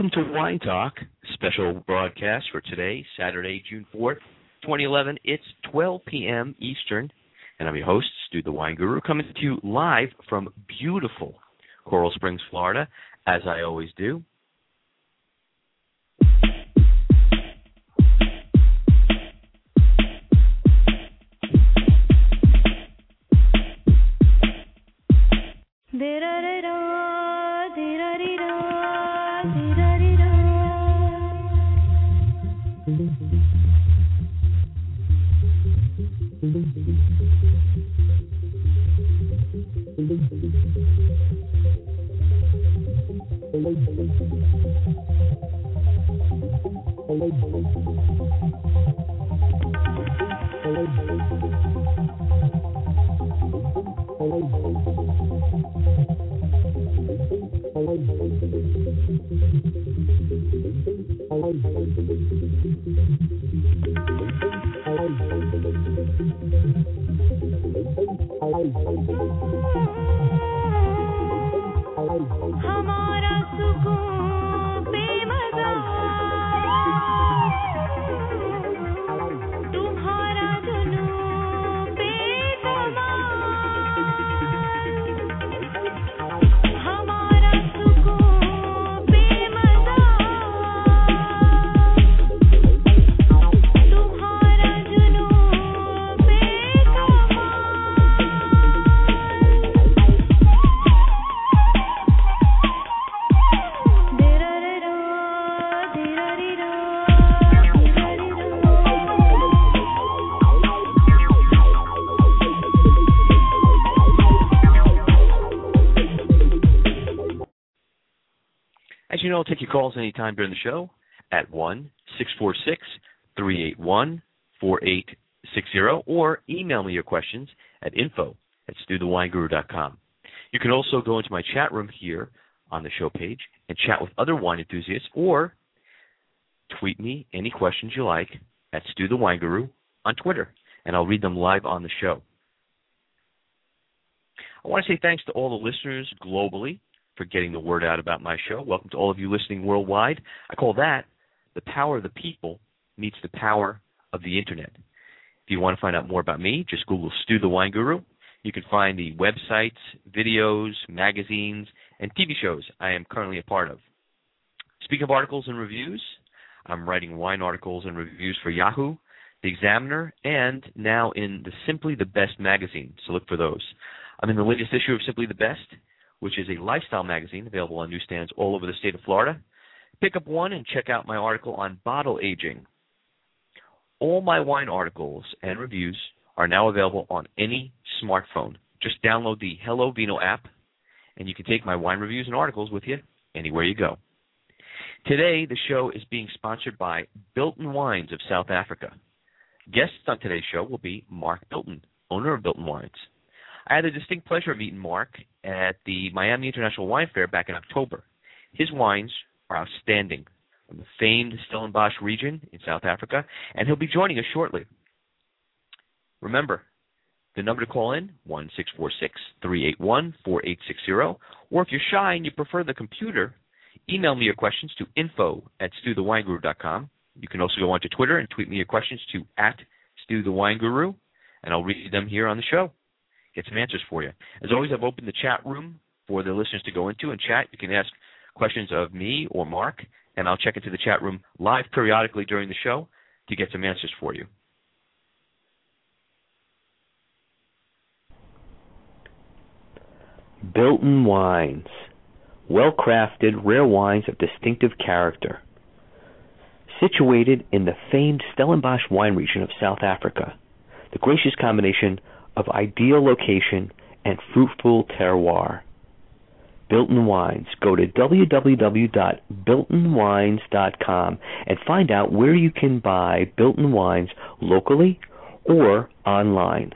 Welcome to Wine Talk, special broadcast for today, Saturday, June 4th, 2011. It's 12 p.m. Eastern, and I'm your host, Stu the Wine Guru, coming to you live from beautiful Coral Springs, Florida, as I always do. Take your calls anytime during the show at 1 646 381 4860 or email me your questions at info at stuthewineguru.com. You can also go into my chat room here on the show page and chat with other wine enthusiasts or tweet me any questions you like at Stu the Wine Guru on Twitter, and I'll read them live on the show. I want to say thanks to all the listeners globally for getting the word out about my show. Welcome to all of you listening worldwide. I call that the power of the people meets the power of the internet. If you want to find out more about me, just Google Stu the Wine Guru. You can find the websites, videos, magazines, and TV shows I am currently a part of. Speaking of articles and reviews, I'm writing wine articles and reviews for Yahoo, The Examiner, and now in the Simply the Best magazine, so look for those. I'm in the latest issue of Simply the Best, which is a lifestyle magazine available on newsstands all over the state of Florida. Pick up one and check out my article on bottle aging. All my wine articles and reviews are now available on any smartphone. Just download the Hello Vino app, and you can take my wine reviews and articles with you anywhere you go. Today, the show is being sponsored by Bilton Wines of South Africa. Guests on today's show will be Mark Bilton, owner of Bilton Wines. I had the distinct pleasure of meeting Mark at the Miami International Wine Fair back in October. His wines are outstanding from the famed Stellenbosch region in South Africa, and he'll be joining us shortly. Remember, the number to call in, one six four six three eight one four eight six zero. Or if you're shy and you prefer the computer, email me your questions to info at stuthewineguru.com. You can also go onto Twitter and tweet me your questions to at stuthewineguru, and I'll read them here on the show. Get some answers for you. As always, I've opened the chat room for the listeners to go into and chat. You can ask questions of me or Mark, and I'll check into the chat room live periodically during the show to get some answers for you. Bilton Wines. Well crafted, rare wines of distinctive character. situated in the famed Stellenbosch wine region of South Africa. The gracious combination of ideal location and fruitful terroir. Bilton Wines. Go to www.biltonwines.com and find out where you can buy Bilton wines locally or online.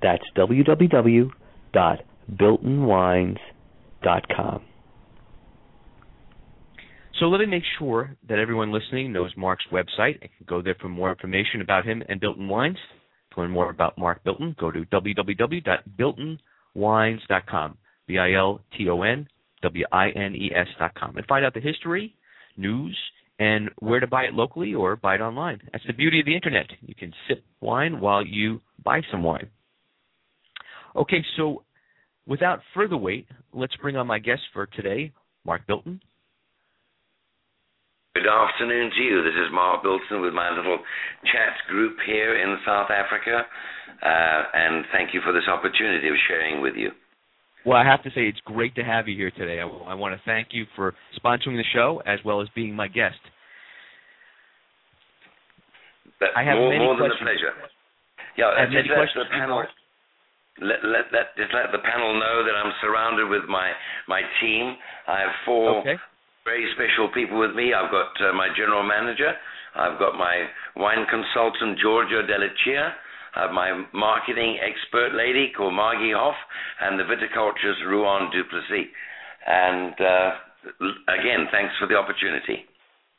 That's www.biltonwines.com. So let me make sure that everyone listening knows Mark's website and can go there for more information about him and Bilton Wines. To learn more about Mark Bilton, go to www.biltonwines.com. B-I-L-T-O-N-W-I-N-E-S dot com. And find out the history, news, and where to buy it locally or buy it online. That's the beauty of the internet. You can sip wine while you buy some wine. Okay, so without further wait, let's bring on my guest for today, Mark Bilton. Good afternoon to you. This is Mark Bilton with my little chat group here in South Africa, uh, and thank you for this opportunity of sharing with you. Well, I have to say it's great to have you here today. I, I want to thank you for sponsoring the show as well as being my guest. But I have more, many more than a pleasure. Yeah, I have just many let questions the panel let, let, let just let the panel know that I'm surrounded with my my team. I have four Okay. Very special people with me. I've got uh, my general manager. I've got my wine consultant Giorgio Dalla Cia. I have my marketing expert lady called Margie Hoff, and the viticulturist Ruan Duplessis. And uh, again, thanks for the opportunity.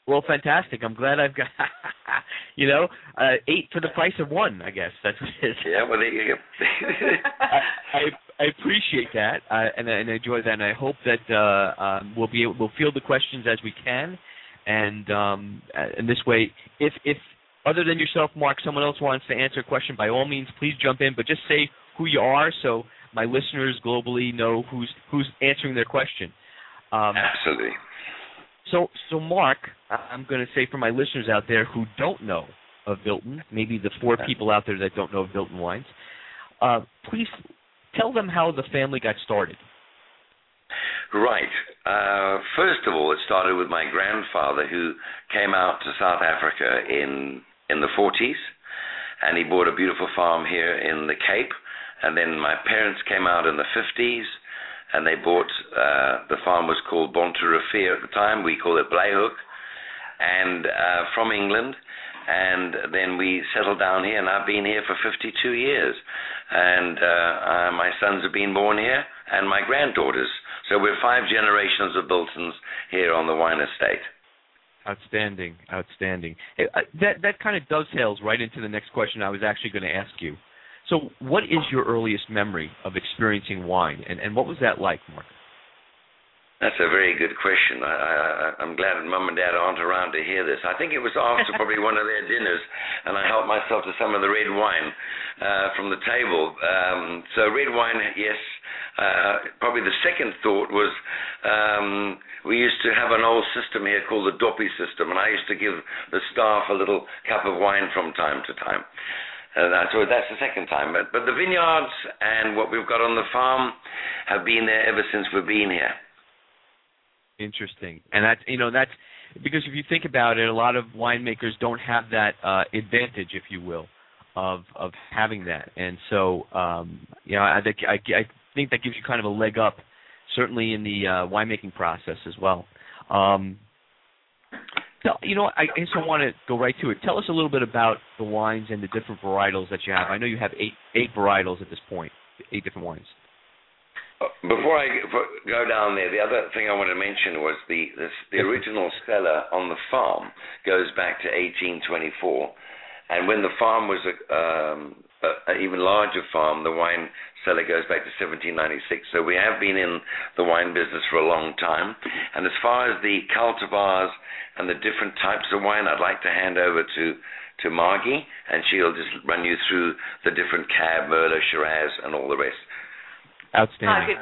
Well, fantastic. I'm glad I've got, you know, uh, eight for the price of one. I guess that's what it is. Yeah, well, there you go. I, I appreciate that, uh, and, and I enjoy that, and I hope that uh, um, we'll be able, we'll field the questions as we can, and um, uh, in this way, if if other than yourself, Mark, someone else wants to answer a question, by all means, please jump in, but just say who you are so my listeners globally know who's who's answering their question. Um, Absolutely. so, so Mark, I'm going to say for my listeners out there who don't know of Bilton, maybe the four people out there that don't know of Bilton wines, uh, please tell them how the family got started. Right. Uh, first of all, it started with my grandfather who came out to South Africa in in the 40s, and he bought a beautiful farm here in the Cape. And then my parents came out in the 50s, and they bought uh, the farm was called Bonterefeer at the time. We call it Blayhoek, and uh, from England. And then we settled down here, and I've been here for 52 years. And uh, uh, my sons have been born here, and my granddaughters. So we're five generations of Biltons here on the wine estate. Outstanding, outstanding. Eh, uh, That that kind of dovetails right into the next question I was actually going to ask you. So, what is your earliest memory of experiencing wine, and and what was that like, Mark? That's a very good question. I, I, I'm glad Mum and Dad aren't around to hear this. I think it was after probably one of their dinners, and I helped myself to some of the red wine uh, from the table. Um, so red wine, yes. Uh, probably the second thought was um, we used to have an old system here called the Doppy system, and I used to give the staff a little cup of wine from time to time. And uh, so that's the second time. But, but the vineyards and what we've got on the farm have been there ever since we've been here. Interesting, and that's you know that's because if you think about it, a lot of winemakers don't have that uh, advantage, if you will, of of having that, and so um, you know I think I, I think that gives you kind of a leg up, certainly in the uh, winemaking process as well. Um, tell- you know, I I want to go right to it. Tell us a little bit about the wines and the different varietals that you have. I know you have eight eight varietals at this point, eight different wines. Before I go- down there, the other thing I want to mention was the the, the original cellar on the farm goes back to 1824, and when the farm was a, um, a, a even larger farm, the wine cellar goes back to 1796. So we have been in the wine business for a long time. And as far as the cultivars and the different types of wine, I'd like to hand over to to Margie, and she'll just run you through the different Cab, Merlot, Shiraz, and all the rest. Hi, Outstanding.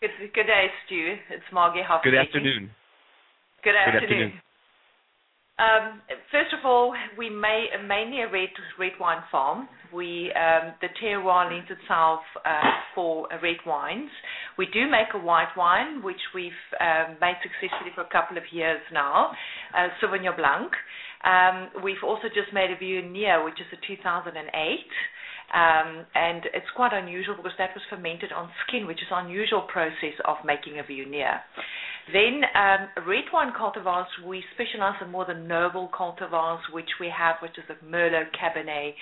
good, good, good day, Stu. It's Margie Hoff. Good afternoon. Good Good afternoon. afternoon. Um, first of all, we may mainly a red red wine farm. We um, the terroir lends itself uh, for uh, red wines. We do make a white wine, which we've um, made successfully for a couple of years now, uh, Sauvignon Blanc. Um, we've also just made a Viognier, which is a 2008. Um, and it's quite unusual because that was fermented on skin, which is an unusual process of making a Viognier. Then um, red wine cultivars, we specialize in more the noble cultivars, which we have, which is the Merlot, Cabernet,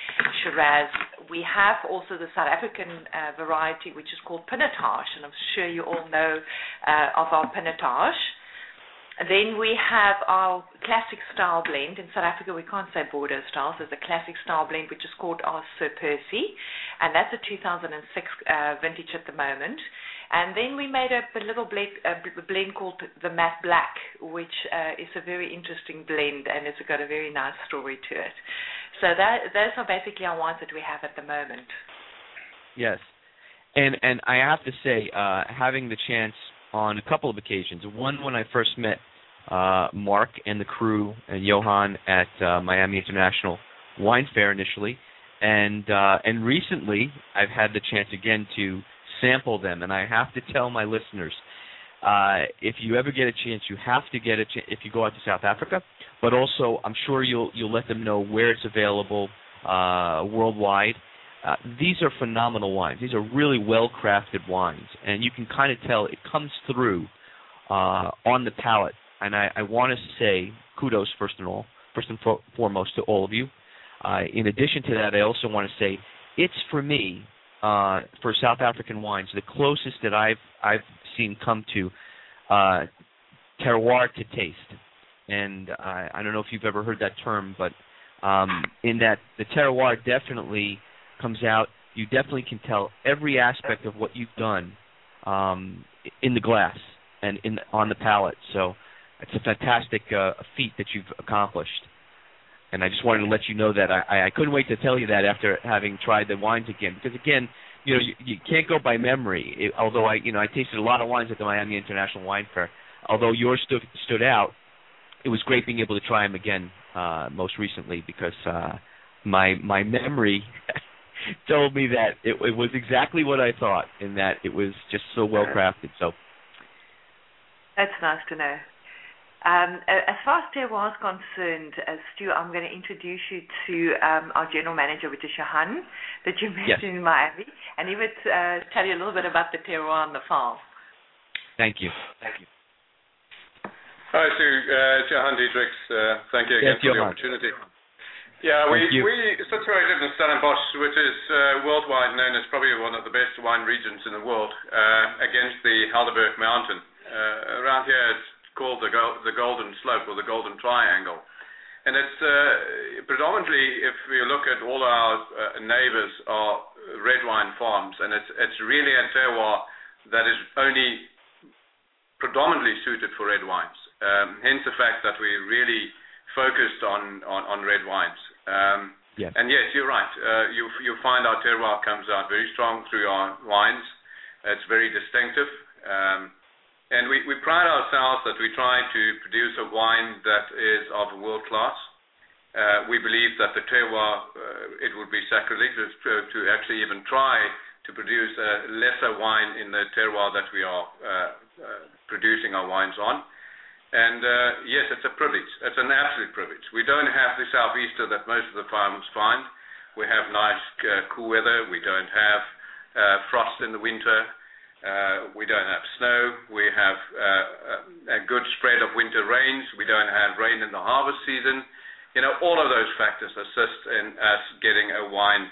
Shiraz. We have also the South African uh, variety, which is called Pinotage, and I'm sure you all know uh, of our Pinotage. Then we have our classic style blend. In South Africa, we can't say Bordeaux style. So there's a classic style blend, which is called our Sir Percy, and that's a 2006 uh, vintage at the moment. And then we made a, a little blend, a blend called the Matt Black, which uh, is a very interesting blend, and it's got a very nice story to it. So that those are basically our wines that we have at the moment. Yes, and and I have to say, uh, having the chance on a couple of occasions. One when I first met uh, Mark and the crew and Johan at uh, Miami International Wine Fair initially, and uh, and recently I've had the chance again to sample them. And I have to tell my listeners, uh, if you ever get a chance, you have to get a chance if you go out to South Africa. But also, I'm sure you'll you'll let them know where it's available uh, worldwide. Uh, these are phenomenal wines. These are really well crafted wines, and you can kind of tell it comes through uh, on the palate. And I, I want to say kudos first and all, first and fo- foremost to all of you. Uh, in addition to that, I also want to say it's for me uh, for South African wines the closest that I've I've seen come to uh, terroir to taste. And I, I don't know if you've ever heard that term, but um, in that the terroir definitely comes out. You definitely can tell every aspect of what you've done um, in the glass and in on the palate. So it's a fantastic uh, feat that you've accomplished. And I just wanted to let you know that I, I couldn't wait to tell you that after having tried the wines again, because again, you know, you, you can't go by memory. It, although I, you know, I tasted a lot of wines at the Miami International Wine Fair. Although yours stood stood out, it was great being able to try them again uh, most recently because uh, my my memory told me that it, it was exactly what I thought, in that it was just so well crafted. So That's nice to know. Um, as far as terroir is concerned, uh, Stu, I'm going to introduce you to um, our general manager, which is Johan, that you met Yes. in Miami, and he would uh, tell you a little bit about the terroir on the farm. thank you. Thank you. Hi, Sue. Uh, it's Johan Diedrichs. Uh, thank you Yes, again for the Johan. opportunity. Yeah, we, we situated in Stellenbosch, which is uh, worldwide known as probably one of the best wine regions in the world, uh, against the Helderberg Mountain. Uh, around here, it's called the, Gol- the Golden Slope or the Golden Triangle. And it's uh, predominantly, if we look at all our uh, neighbors, are red wine farms, and it's it's really a terroir that is only predominantly suited for red wines. Um, hence the fact that we really focused on, on, on red wines. Um, Yes. and yes, you're right. Uh, you you find our terroir comes out very strong through our wines. It's very distinctive. Um, and we, we pride ourselves that we try to produce a wine that is of world class. Uh, we believe that the terroir, uh, it would be sacrilegious to, to actually even try to produce a lesser wine in the terroir that we are uh, uh, producing our wines on. And uh, yes, it's a privilege. It's an absolute privilege. We don't have the southeaster that most of the farmers find. We have nice, uh, cool weather. We don't have uh, frost in the winter. Uh, we don't have snow. We have a good spread of winter rains. We don't have rain in the harvest season. You know, all of those factors assist in us getting a wine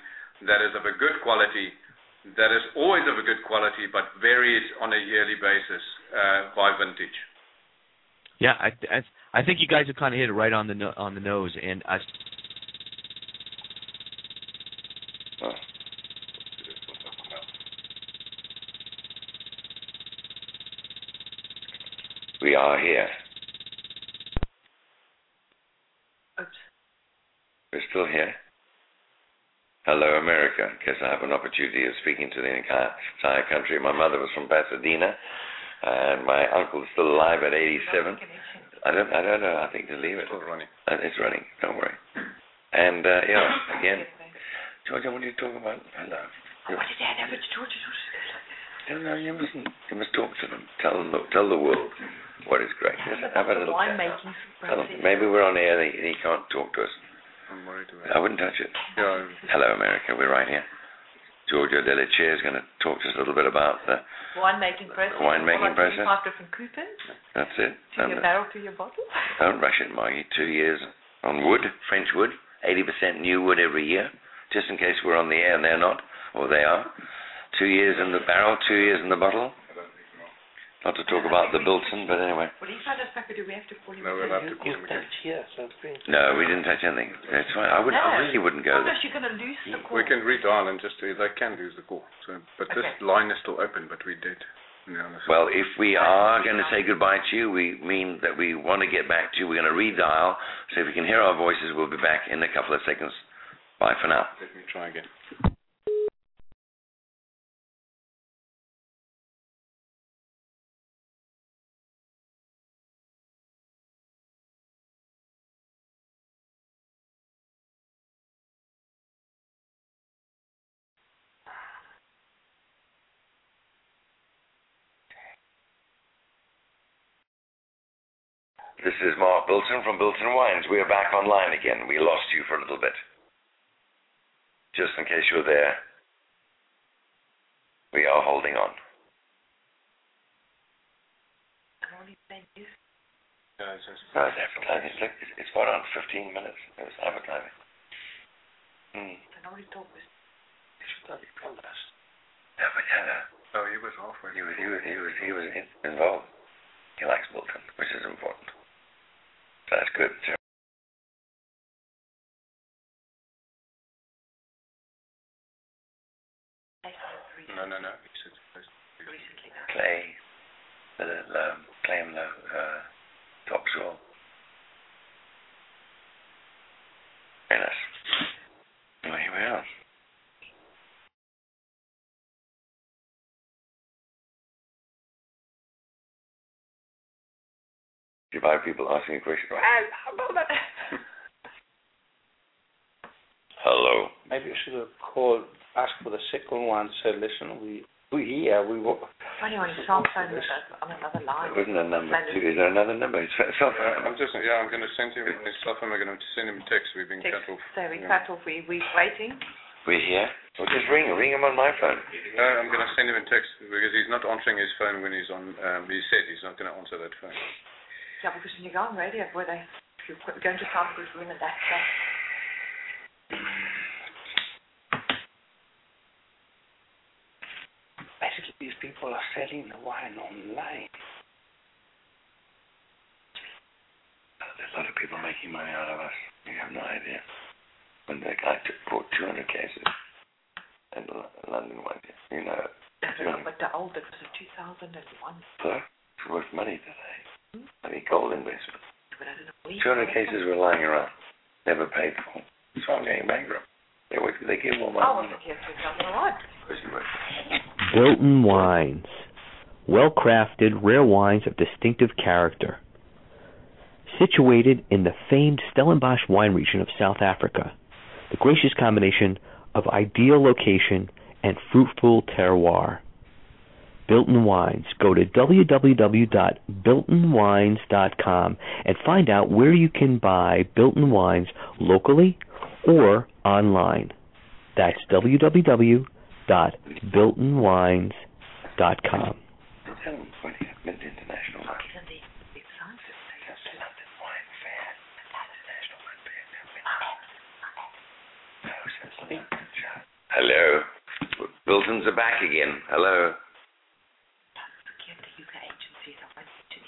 that is of a good quality, that is always of a good quality, but varies on a yearly basis uh, by vintage. Yeah, I, I I think you guys have kind of hit it right on the no, on the nose, and I. We are here. We're still here. Hello, America. Guess I have an opportunity of speaking to the entire country. My mother was from Pasadena, and my uncle is still alive at 87. I don't, I don't know. I think to leave it. Still running. Uh, It's running. Don't worry. And uh, yeah, again, George, I want you to talk about. Hello. What did I know? Which George? You know, you mustn't. You must talk to them. Tell them. The, tell the world what is great. Just have a little. winemaking Tell Maybe we're on air and he, can't talk to us. I'm worried about. I wouldn't touch it. Yeah, Hello, America. We're right here. Giorgio Dalla Cia is going to talk to us a little bit about the. winemaking process. Winemaking process. Five different coupons. That's it. To your um, barrel to your bottle. Uh, don't rush it, Margie. Two years on wood, French wood, 80% new wood every year, just in case we're on the air and they're not, or they are. Two years in the barrel, two years in the bottle. Not to talk about the Bilton, but anyway. Well, if I just do we have to call you? no, we'll have to call You him again. touch here, something. No, we didn't touch anything. That's fine. I would. I really wouldn't go oh, there. Otherwise, you're going to lose the call. We can redial and just they can lose the call. So, but this line is still open, but we did. No, no, Well, if we are going to say goodbye to you, we mean that we want to get back to you. We're going to redial. So if you can hear our voices, we'll be back in a couple of seconds. Bye for now. let me try again. This is Mark Bilton from Bilton Wines. We are back online again. We lost you for a little bit. Just in case you're there, we are holding on. I'm only saying it's No, it's advertising. It's, like, it's, it's got on 15 minutes. It was advertising. Hmm. I can only talk with. You should have told us. Yeah, but yeah, oh, he was halfway. he was, he was, he was, he was involved. He likes Bilton, which is important. That's good. So No, no, no. Recently. clay, the um, clay the uh, topsoil. Very nice. Well, here we are. You find people asking a question. Hello. Maybe you should have called, asked for the second one, said, listen, we, we here, we wa- Funny on your cell phone with on another line. There isn't a number. Two. Is there another number? It's cell Uh, phone. I'm just yeah. I'm going to send him his cell phone. We're going to send him a text. We've been Text. cut off. So we Yeah. cut off. We we're waiting. We're here. Well, just ring. Ring him on my phone. No, I'm going to send him a text because he's not answering his phone when he's on. Um, he said he's not going to answer that phone. Yeah, because when you go on radio, where they if you're going to room and that stuff. basically these people are selling the wine online. There's a lot of people making money out of us. You have no idea. When the guy took, bought 200 cases in London one, you know, I don't know, but the old, it was a 2001. sir, it's worth money today. Money gold investment. But I don't know where 200 cases were lying around, never paid for. So I'm getting bankrupt. They, would, they give more I money. wasn't here 2001. Because you were- Bilton Wines. Well crafted, rare wines of distinctive character. Situated in the famed Stellenbosch wine region of South Africa, the gracious combination of ideal location and fruitful terroir. Bilton Wines. Go to www.biltonwines.com and find out where you can buy Bilton Wines locally or online. That's www.biltonwines.com. Tell them are back again. Mint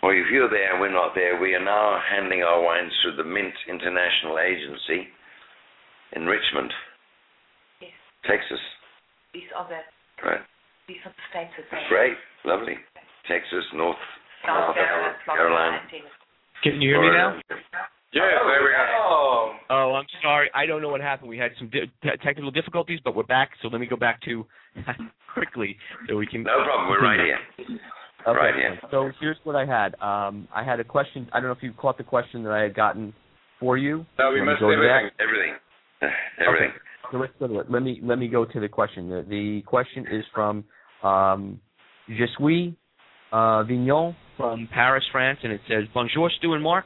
went to Well, if you're there and we're not there, we are now handling our wines through the Mint International Agency in Richmond, Yes. Texas. These are the Right. these are the states that they Great. Lovely. Texas, North, South North Carolina, Carolina. and Tennessee. Can you hear me now? Yes, there we are. Oh, Oh, I'm sorry. I don't know what happened. We had some di- te- technical difficulties, but we're back. So let me go back to quickly so we can. No problem. We're right here. Okay. Right here. So here's what I had. Um, I had a question. I don't know if you caught the question that I had gotten for you. No, we missed go to that? everything. Everything. Everything. So let's go to it. Let me let me go to the question. The, the question is from um, Je suis uh, Vignon from Paris, France, and it says, Bonjour, Stu and Mark.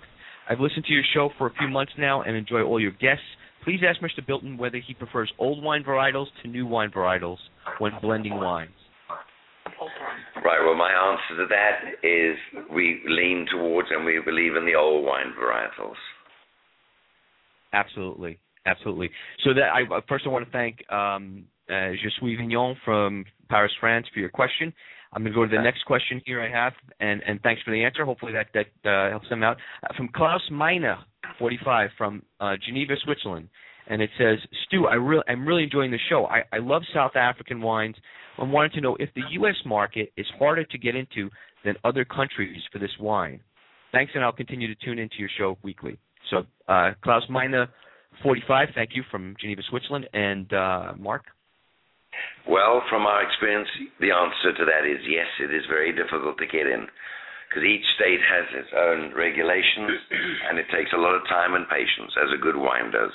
I've listened to your show for a few months now and enjoy all your guests. Please ask Mr. Bilton whether he prefers old wine varietals to new wine varietals when blending wines. Right. Well, my answer to that is we lean towards and we believe in the old wine varietals. Absolutely, absolutely. So that I first I want to thank um, uh, Je suis Vignon from Paris, France, for your question. I'm going to go to the next question here I have, and, and thanks for the answer. Hopefully that that uh, helps them out. Uh, from Klaus Meiner, 45, from uh, Geneva, Switzerland, and it says, Stu, I re- I'm really enjoying the show. I, I love South African wines. I wanted to know if the U.S. market is harder to get into than other countries for this wine. Thanks, and I'll continue to tune into your show weekly. So, uh, Klaus Meine, 45, thank you from Geneva, Switzerland, and uh, Mark. Well, from our experience, the answer to that is yes, it is very difficult to get in because each state has its own regulations and it takes a lot of time and patience, as a good wine does.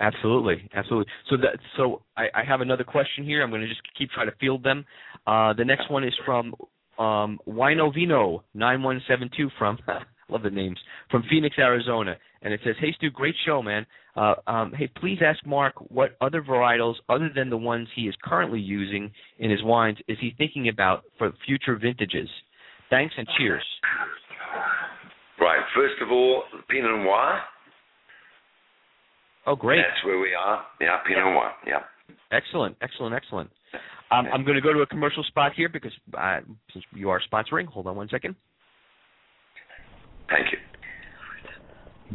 Absolutely, absolutely. So that so I, I have another question here. I'm going to just keep trying to field them. Uh, the next one is from um, Wino Vino nine one seven two from love the names from Phoenix, Arizona, and it says, "Hey Stu, great show, man. Uh, um, hey, please ask Mark what other varietals other than the ones he is currently using in his wines is he thinking about for future vintages. Thanks and cheers." Right. First of all, Pinot Noir. Oh, great. That's where we are. Yeah, Pinot Noir. Yeah. Excellent, excellent, excellent. Um, I'm going to go to a commercial spot here because uh, since you are sponsoring, hold on one second. Thank you.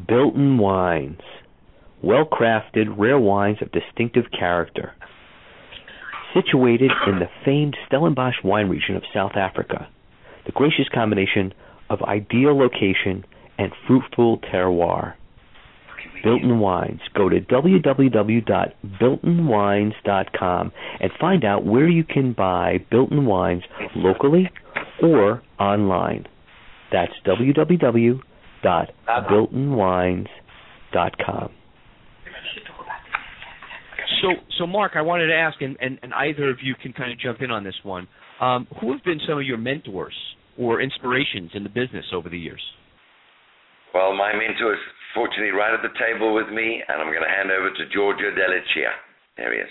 Bilton Wines. Well crafted, rare wines of distinctive character. Situated in the famed Stellenbosch wine region of South Africa, the gracious combination of ideal location and fruitful terroir. Bilton Wines. Go to www.biltonwines.com and find out where you can buy Bilton Wines locally or online. That's www.biltonwines.com. So, so Mark, I wanted to ask, and, and, and either of you can kind of jump in on this one. Um, who have been some of your mentors or inspirations in the business over the years? Well, my mentor is fortunately right at the table with me, and I'm going to hand over to Giorgio Dalla Cia. There he is.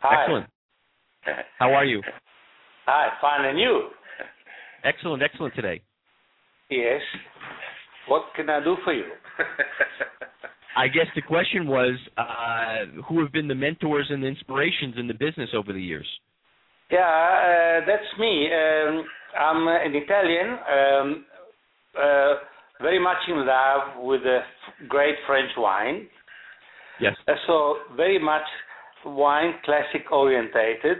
Hi. Excellent. How are you? Hi, fine, and you? Excellent, excellent today. Yes. What can I do for you? I guess the question was, uh, who have been the mentors and the inspirations in the business over the years? Yeah, uh, that's me. Um, I'm an Italian, um, uh, very much in love with the great French wine. Yes. Uh, so very much wine classic orientated,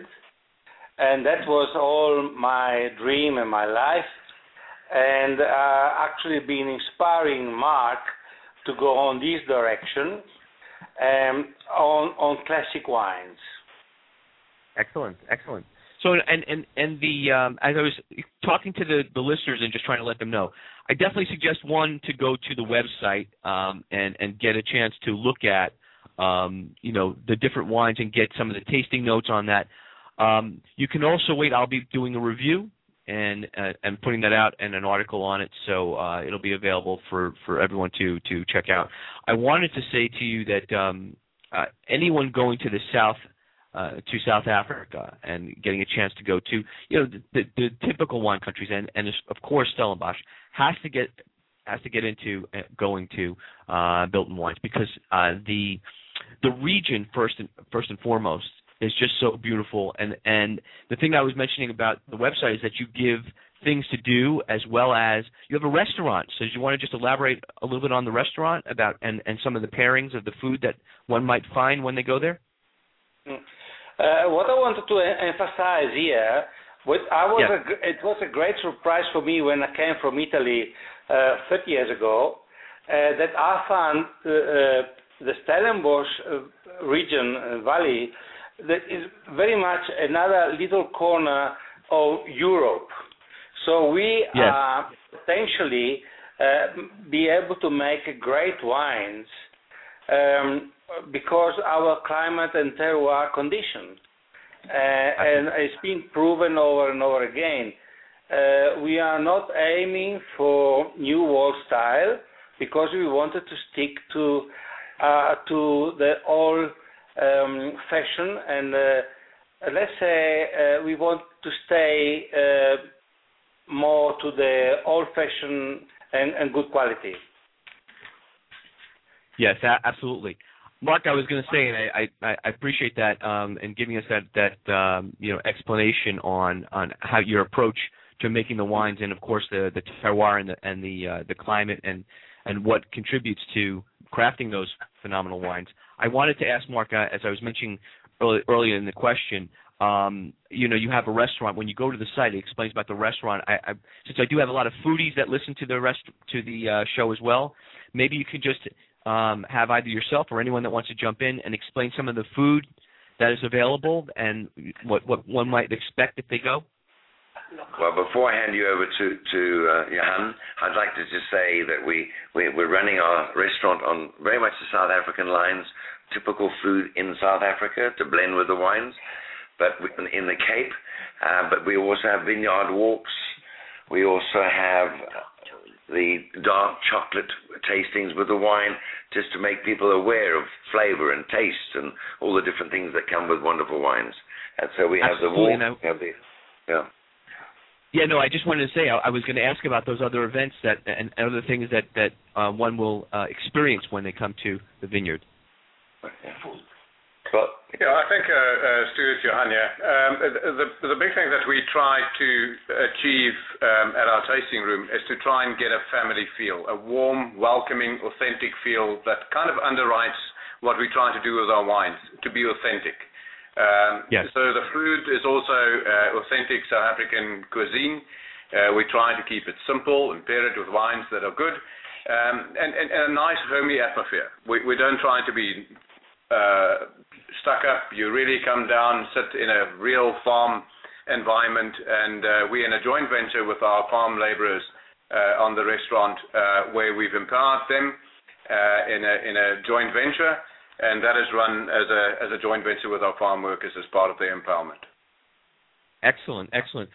and that was all my dream and my life. And uh, actually been inspiring Mark to go on this direction um, on on classic wines. Excellent, excellent. So, and and and the um, as I was talking to the the listeners and just trying to let them know, I definitely suggest one to go to the website um, and and get a chance to look at um, you know the different wines and get some of the tasting notes on that. Um, you can also wait. I'll be doing a review and uh, and putting that out and an article on it, so uh, it'll be available for for everyone to to check out. I wanted to say to you that um, uh, anyone going to the south uh, to South Africa and getting a chance to go to you know the, the, the typical wine countries and and of course Stellenbosch has to get has to get into uh, going to uh, Bilton wines because uh, the the region first and first and foremost is just so beautiful. And and the thing I was mentioning about the website is that you give things to do as well as you have a restaurant. So do you want to just elaborate a little bit on the restaurant about and and some of the pairings of the food that one might find when they go there? Uh, what I wanted to emphasize here, what I was Yeah. a it was a great surprise for me when I came from Italy uh, 30 years ago uh, that I found uh, uh, the Stellenbosch uh, region uh, valley that is very much another little corner of Europe. So we are potentially uh, be able to make great wines because our climate and terroir condition. uh, and it's been proven over and over again. Uh, we are not aiming for new world style because we wanted to stick to uh, to the old um, fashion and let's say we want to stay uh, more to the old fashion and, and good quality. Yes, absolutely. Mark, I was going to say, and I, I, I appreciate that um, and giving us that that um, you know explanation on on how your approach to making the wines, and of course the the terroir and the and the uh, the climate and and what contributes to crafting those phenomenal wines. I wanted to ask Mark, uh, as I was mentioning early, earlier in the question, um, you know, you have a restaurant. When you go to the site, it explains about the restaurant. I, I, since I do have a lot of foodies that listen to the rest to the uh, show as well, maybe you could just um, have either yourself or anyone that wants to jump in and explain some of the food that is available and what what one might expect if they go. Well, before I hand you over to to uh, Johan, I'd like to just say that we, we we're running our restaurant on very much the South African lines, typical food in South Africa to blend with the wines, but in the Cape. Uh, but we also have vineyard walks. We also have the dark chocolate tastings with the wine, just to make people aware of flavor and taste and all the different things that come with wonderful wines. And so we have Absolutely, the walk, we have the yeah. Yeah, no, I just wanted to say I, I was going to ask about those other events that and other things that that uh, one will uh, experience when they come to the vineyard. But Yeah, I think, uh, uh, Stuart, Johan here. Um, the, the big thing that we try to achieve um, at our tasting room is to try and get a family feel, a warm, welcoming, authentic feel that kind of underwrites what we try to do with our wines, to be authentic. Um, Yes. So the food is also uh, authentic South African cuisine. Uh, we try to keep it simple and pair it with wines that are good, um, and, and, and a nice homey atmosphere. We, we don't try to be uh, stuck up. You really come down, sit in a real farm environment, and uh, we're in a joint venture with our farm laborers uh, on the restaurant, uh, where we've empowered them in a in a joint venture, and that is run as a joint venture with our farm workers as part of the empowerment. Excellent, excellent.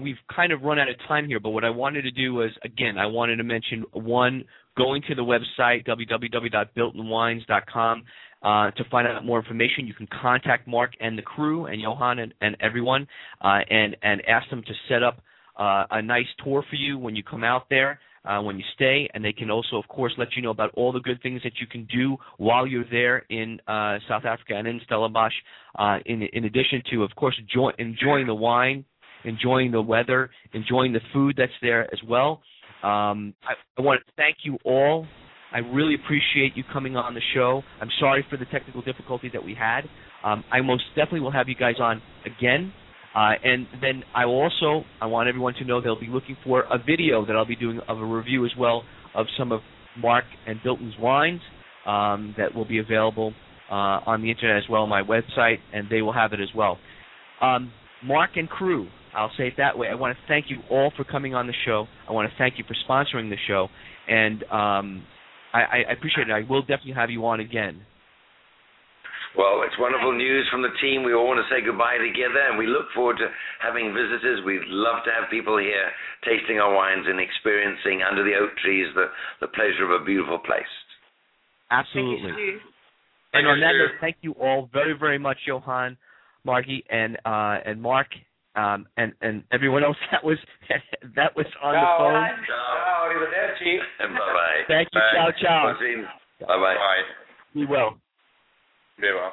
We've kind of run out of time here, but what I wanted to do was again, I wanted to mention one going to the website www.biltonwines.com uh, to find out more information. You can contact Mark and the crew and Johan and, and everyone, uh, and and ask them to set up uh, a nice tour for you when you come out there. Uh, when you stay, and they can also, of course, let you know about all the good things that you can do while you're there in uh, South Africa and in Stellenbosch. Uh, in in addition to, of course, enjoy, enjoying the wine, enjoying the weather, enjoying the food that's there as well. Um, I, I want to thank you all. I really appreciate you coming on the show. I'm sorry for the technical difficulty that we had. Um, I most definitely will have you guys on again. Uh, and then I also I want everyone to know they'll be looking for a video that I'll be doing of a review as well of some of Mark and Bilton's wines um, that will be available uh, on the internet as well my website, and they will have it as well. Um, Mark and crew, I'll say it that way. I want to thank you all for coming on the show. I want to thank you for sponsoring the show, and um, I, I appreciate it. I will definitely have you on again. Well, it's wonderful news from the team. We all want to say goodbye together, and we look forward to having visitors. We'd love to have people here tasting our wines and experiencing under the oak trees the, the pleasure of a beautiful place. Absolutely. Thank you, And Thank on that note, thank you all very, very much, Johan, Margie, and uh, and Mark, um, and and everyone else that was that was on the phone Ciao. phone. Ciao, arrivederci. Bye bye. Thank you. Ciao, ciao. Bye bye. Bye. Be well. Very well.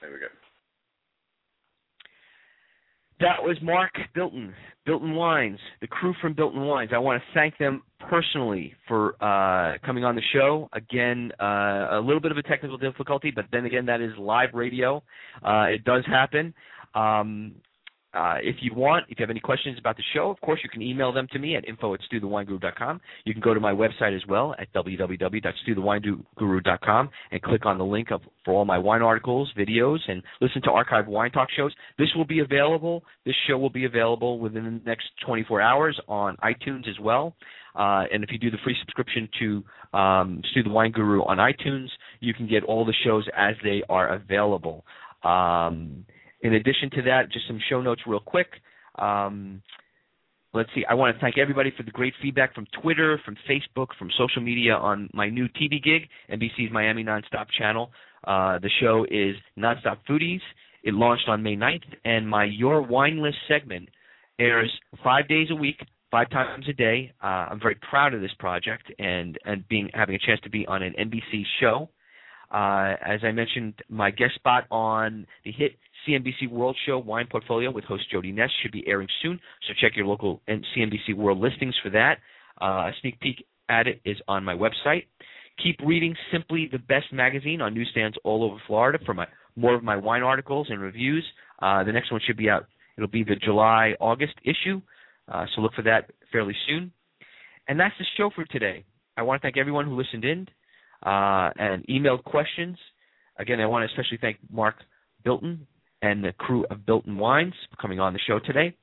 There we go. That was Mark Bilton, Bilton Wines, the crew from Bilton Wines. I want to thank them personally for uh, coming on the show. Again, uh, a little bit of a technical difficulty, but then again, that is live radio. Uh, it does happen. Um, uh, if you want, if you have any questions about the show, of course, you can email them to me at info at stuthewineguru.com. You can go to my website as well at www.stuthewineguru.com and click on the link of, for all my wine articles, videos, and listen to archived wine talk shows. This will be available. This show will be available within the next 24 hours on iTunes as well. Uh, and if you do the free subscription to um, Stu the Wine Guru on iTunes, you can get all the shows as they are available. Um, in addition to that, just some show notes real quick. Um, let's see. I want to thank everybody for the great feedback from Twitter, from Facebook, from social media on my new TV gig, NBC's Miami Nonstop channel. Uh, the show is Nonstop Foodies. It launched on May 9th, and my Your Wine List segment airs five days a week, five times a day. Uh, I'm very proud of this project and and being having a chance to be on an NBC show. Uh, as I mentioned, my guest spot on the hit CNBC World Show Wine Portfolio with host Jody Ness should be airing soon, so check your local CNBC World listings for that. Uh, a sneak peek at it is on my website. Keep reading Simply the Best magazine on newsstands all over Florida for my more of my wine articles and reviews. Uh, the next one should be out. It'll be the July August issue, uh, so look for that fairly soon. And that's the show for today. I want to thank everyone who listened in uh, and emailed questions. Again, I want to especially thank Mark Bilton and the crew of Bilton Wines coming on the show today.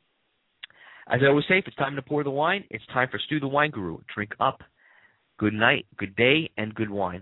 As I always say, if it's time to pour the wine, it's time for Stu the Wine Guru. Drink up. Good night, good day, and good wine.